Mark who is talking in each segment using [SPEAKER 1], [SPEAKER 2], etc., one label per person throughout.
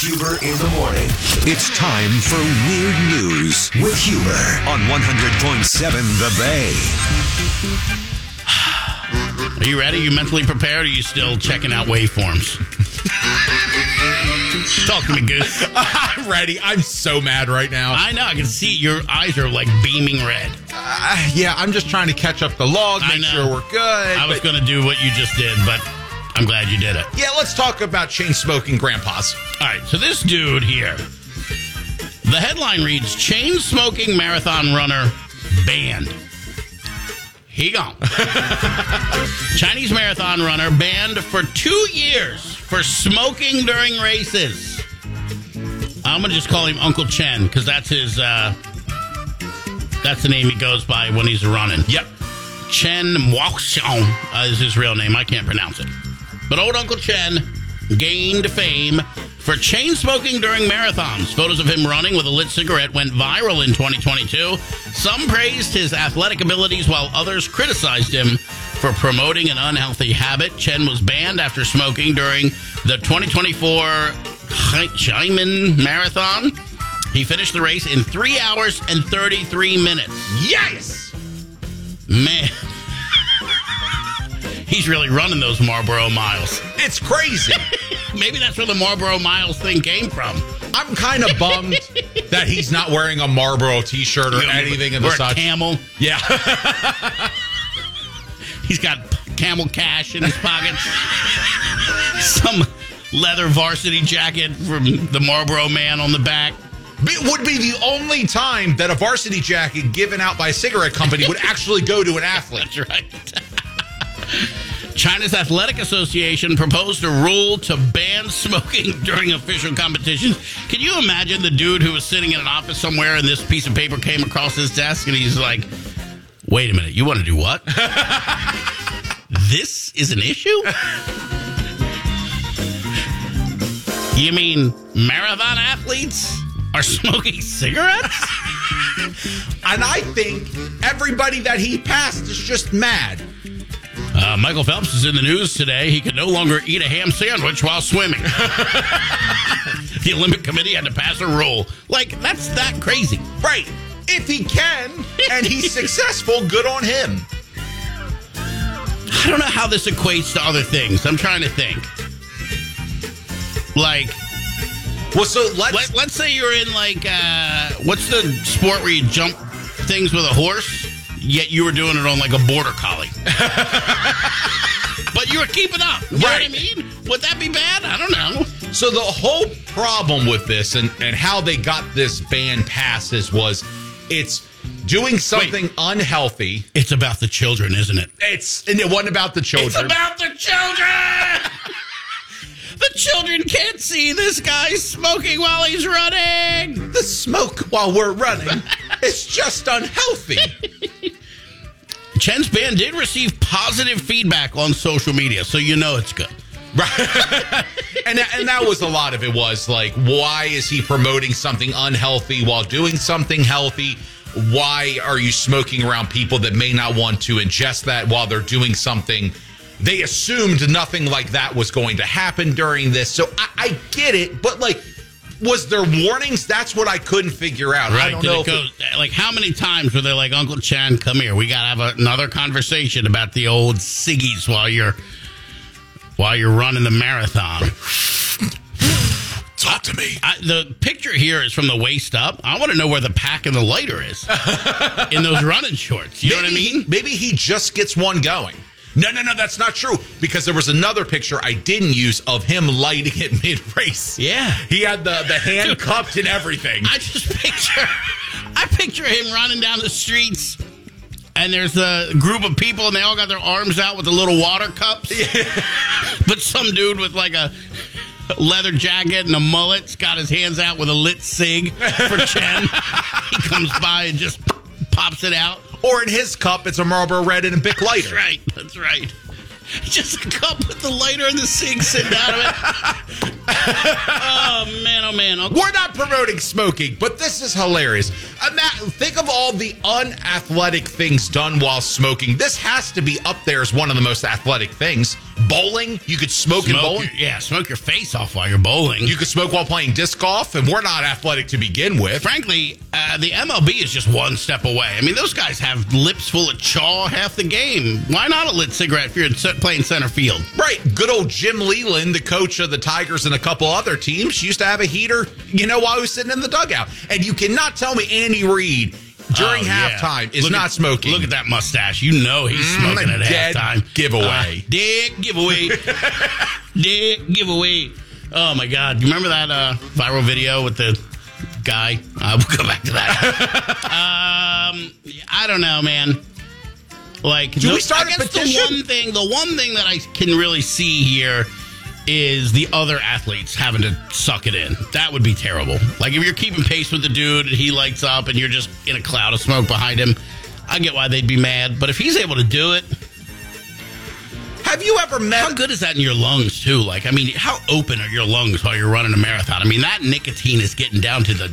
[SPEAKER 1] Huber in the morning. It's time for Weird News with Huber on 100.7 The Bay.
[SPEAKER 2] Are you ready? You mentally prepared? Or are you still checking out waveforms? Talk to me, Goose.
[SPEAKER 3] I'm ready. I'm so mad right now.
[SPEAKER 2] I know. I can see your eyes are like beaming red.
[SPEAKER 3] Uh, yeah, I'm just trying to catch up the log, make sure we're good.
[SPEAKER 2] I was
[SPEAKER 3] but-
[SPEAKER 2] going to do what you just did, but I'm glad you did it.
[SPEAKER 3] yeah, let's talk about chain smoking grandpas.
[SPEAKER 2] All right, so this dude here, the headline reads Chain smoking marathon runner banned. He gone. Chinese marathon runner banned for two years for smoking during races. I'm gonna just call him Uncle Chen because that's his. Uh, that's the name he goes by when he's running.
[SPEAKER 3] Yep.
[SPEAKER 2] Chen Moxiong uh, is his real name. I can't pronounce it. But old Uncle Chen gained fame for chain smoking during marathons. Photos of him running with a lit cigarette went viral in 2022. Some praised his athletic abilities while others criticized him for promoting an unhealthy habit. Chen was banned after smoking during the 2024 Xiamen Marathon. He finished the race in 3 hours and 33 minutes.
[SPEAKER 3] Yes.
[SPEAKER 2] Man. He's really running those Marlboro miles.
[SPEAKER 3] It's crazy.
[SPEAKER 2] Maybe that's where the Marlboro Miles thing came from.
[SPEAKER 3] I'm kind of bummed that he's not wearing a Marlboro t-shirt or anything of the such.
[SPEAKER 2] camel.
[SPEAKER 3] yeah.
[SPEAKER 2] He's got camel cash in his pockets. Some leather varsity jacket from the Marlboro man on the back.
[SPEAKER 3] It would be the only time that a varsity jacket given out by a cigarette company would actually go to an athlete.
[SPEAKER 2] That's right. China's Athletic Association proposed a rule to ban smoking during official competitions. Can you imagine the dude who was sitting in an office somewhere and this piece of paper came across his desk and he's like, wait a minute, you want to do what? this is an issue? You mean marathon athletes are smoking cigarettes?
[SPEAKER 3] And I think everybody that he passed is just mad.
[SPEAKER 2] Uh, Michael Phelps is in the news today. He can no longer eat a ham sandwich while swimming. the Olympic Committee had to pass a rule. Like, that's that crazy.
[SPEAKER 3] Right. If he can and he's successful, good on him.
[SPEAKER 2] I don't know how this equates to other things. I'm trying to think. Like,
[SPEAKER 3] Well, so let's.
[SPEAKER 2] let, let's say you're in, like, uh, what's the sport where you jump things with a horse, yet you were doing it on, like, a border collie? but you were keeping up. You know what I mean? Would that be bad? I don't know.
[SPEAKER 3] So the whole problem with this and, and how they got this ban passed is was it's doing something unhealthy.
[SPEAKER 2] It's about the children, isn't it?
[SPEAKER 3] It's and it wasn't about the children.
[SPEAKER 2] It's about the children. the children can't see this guy smoking while he's running.
[SPEAKER 3] the smoke while we're running. it's just unhealthy.
[SPEAKER 2] Chen's band did receive positive feedback on social media, so you know it's good.
[SPEAKER 3] Right. and that, and that was a lot of it was like why is he promoting something unhealthy while doing something healthy? Why are you smoking around people that may not want to ingest that while they're doing something? They assumed nothing like that was going to happen during this. So I, I get it, but like was there warnings? That's what I couldn't figure out. I don't know.
[SPEAKER 2] it
[SPEAKER 3] if it-
[SPEAKER 2] like how many times were they like, Uncle Chen, come here, we gotta have another conversation about the old ciggies while you're while you're running the marathon.
[SPEAKER 3] Talk to me.
[SPEAKER 2] I, the picture here is from the waist up. I want to know where the pack and the lighter is in those running shorts. You know what I mean?
[SPEAKER 3] Maybe he just gets one going. No, no, no, that's not true. Because there was another picture I didn't use of him lighting it mid race.
[SPEAKER 2] Yeah.
[SPEAKER 3] He had the, the hand cupped and everything.
[SPEAKER 2] I just picture, I picture him running down the streets, and there's a group of people, and they all got their arms out with the little water cups. Yeah. but some dude with like a leather jacket and a mullet's got his hands out with a lit cig for Chen. he comes by and just pops it out.
[SPEAKER 3] Or in his cup, it's a Marlboro Red and a Bic lighter.
[SPEAKER 2] That's right. That's right. Just a cup with the lighter and the cig sitting out of it. oh man, oh man.
[SPEAKER 3] We're not promoting smoking, but this is hilarious. Ima- think of all the unathletic things done while smoking. This has to be up there as one of the most athletic things. Bowling, you could smoke, in
[SPEAKER 2] Smoke
[SPEAKER 3] bowling.
[SPEAKER 2] your- yeah, smoke your face off while you're bowling.
[SPEAKER 3] You could smoke while playing disc golf, and we're not athletic to begin with.
[SPEAKER 2] Frankly, uh, the MLB is just one step away. I mean, those guys have lips full of chaw half the game. Why not a lit cigarette if you're in- playing center field?
[SPEAKER 3] Right. Good old Jim Leyland, the coach of the Tigers and a couple other teams, used to have a heater, you know, while he was sitting in the dugout. And you cannot tell me Andy Reid during
[SPEAKER 2] Oh, yeah.
[SPEAKER 3] halftime is
[SPEAKER 2] Look
[SPEAKER 3] not
[SPEAKER 2] at-
[SPEAKER 3] smoking.
[SPEAKER 2] Look at that mustache. You know he's
[SPEAKER 3] Mm,
[SPEAKER 2] smoking at
[SPEAKER 3] dead
[SPEAKER 2] halftime.
[SPEAKER 3] giveaway.
[SPEAKER 2] Uh, dead giveaway. dead giveaway. Oh my God! You remember that uh, viral video with the guy? Uh, we'll go back to that. um, I don't know, man. Like,
[SPEAKER 3] Do we start
[SPEAKER 2] I
[SPEAKER 3] a
[SPEAKER 2] guess
[SPEAKER 3] petition?
[SPEAKER 2] The one thing, the one thing that I can really see here is the other athletes having to suck it in. That would be terrible. Like if you're keeping pace with the dude and he lights up and you're just in a cloud of smoke behind him, I get why they'd be mad. But if he's able to do it,
[SPEAKER 3] Have you ever met
[SPEAKER 2] how good is that in your lungs too? Like, I mean, how open are your lungs while you're running a marathon? I mean, that nicotine is getting down to the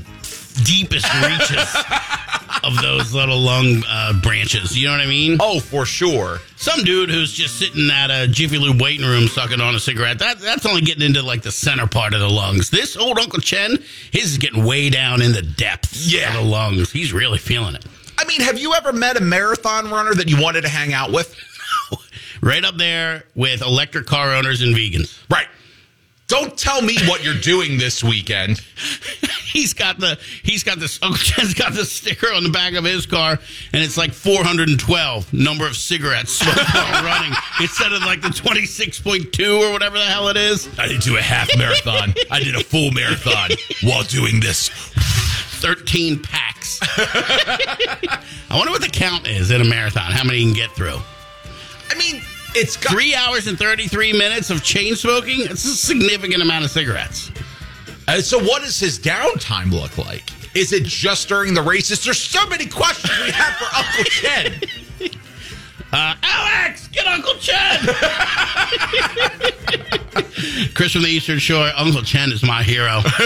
[SPEAKER 2] deepest reaches of those little lung uh, branches. You know what I mean?
[SPEAKER 3] Oh, for sure.
[SPEAKER 2] Some dude who's just sitting at a Jiffy Lube waiting room sucking on a cigarette, that that's only getting into like the center part of the lungs. This old Uncle Chen, his is getting way down in the depths
[SPEAKER 3] Yeah.
[SPEAKER 2] of the lungs. He's really feeling it.
[SPEAKER 3] I mean, have you ever met a marathon runner that you wanted to hang out with?
[SPEAKER 2] Right up there with electric car owners and vegans.
[SPEAKER 3] Right. Don't tell me what you're doing this weekend.
[SPEAKER 2] He's got the he's got this Uncle Chen's got the sticker on the back of his car, and it's like 412 number of cigarettes smoked while running instead of like the 26.2 or whatever the hell it is.
[SPEAKER 3] I didn't do a half marathon. I did a full marathon while doing this.
[SPEAKER 2] 13 packs. I wonder what the count is in a marathon. How many you can get through?
[SPEAKER 3] I mean, it's got
[SPEAKER 2] Three hours and 33 minutes of chain smoking? It's a significant amount of cigarettes.
[SPEAKER 3] Uh, so, what does his downtime look like? Is it just during the races? There's so many questions we have for Uncle Chen.
[SPEAKER 2] Uh, Alex, get Uncle Chen. Chris from the Eastern Shore, Uncle Chen is my hero.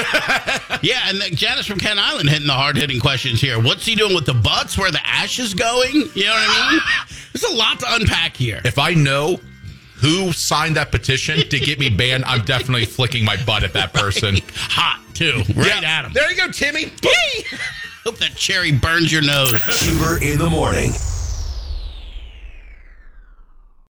[SPEAKER 2] yeah, and then Janice from Kent Island hitting the hard hitting questions here. What's he doing with the butts? Where the ash is going? You know what I mean? There's a lot to unpack here.
[SPEAKER 3] If I know who signed that petition to get me banned, I'm definitely flicking my butt at that person.
[SPEAKER 2] Hot too, right
[SPEAKER 3] Yeah.
[SPEAKER 2] at him.
[SPEAKER 3] There you go, Timmy.
[SPEAKER 2] Hope that cherry burns your nose.
[SPEAKER 1] Huber in the morning.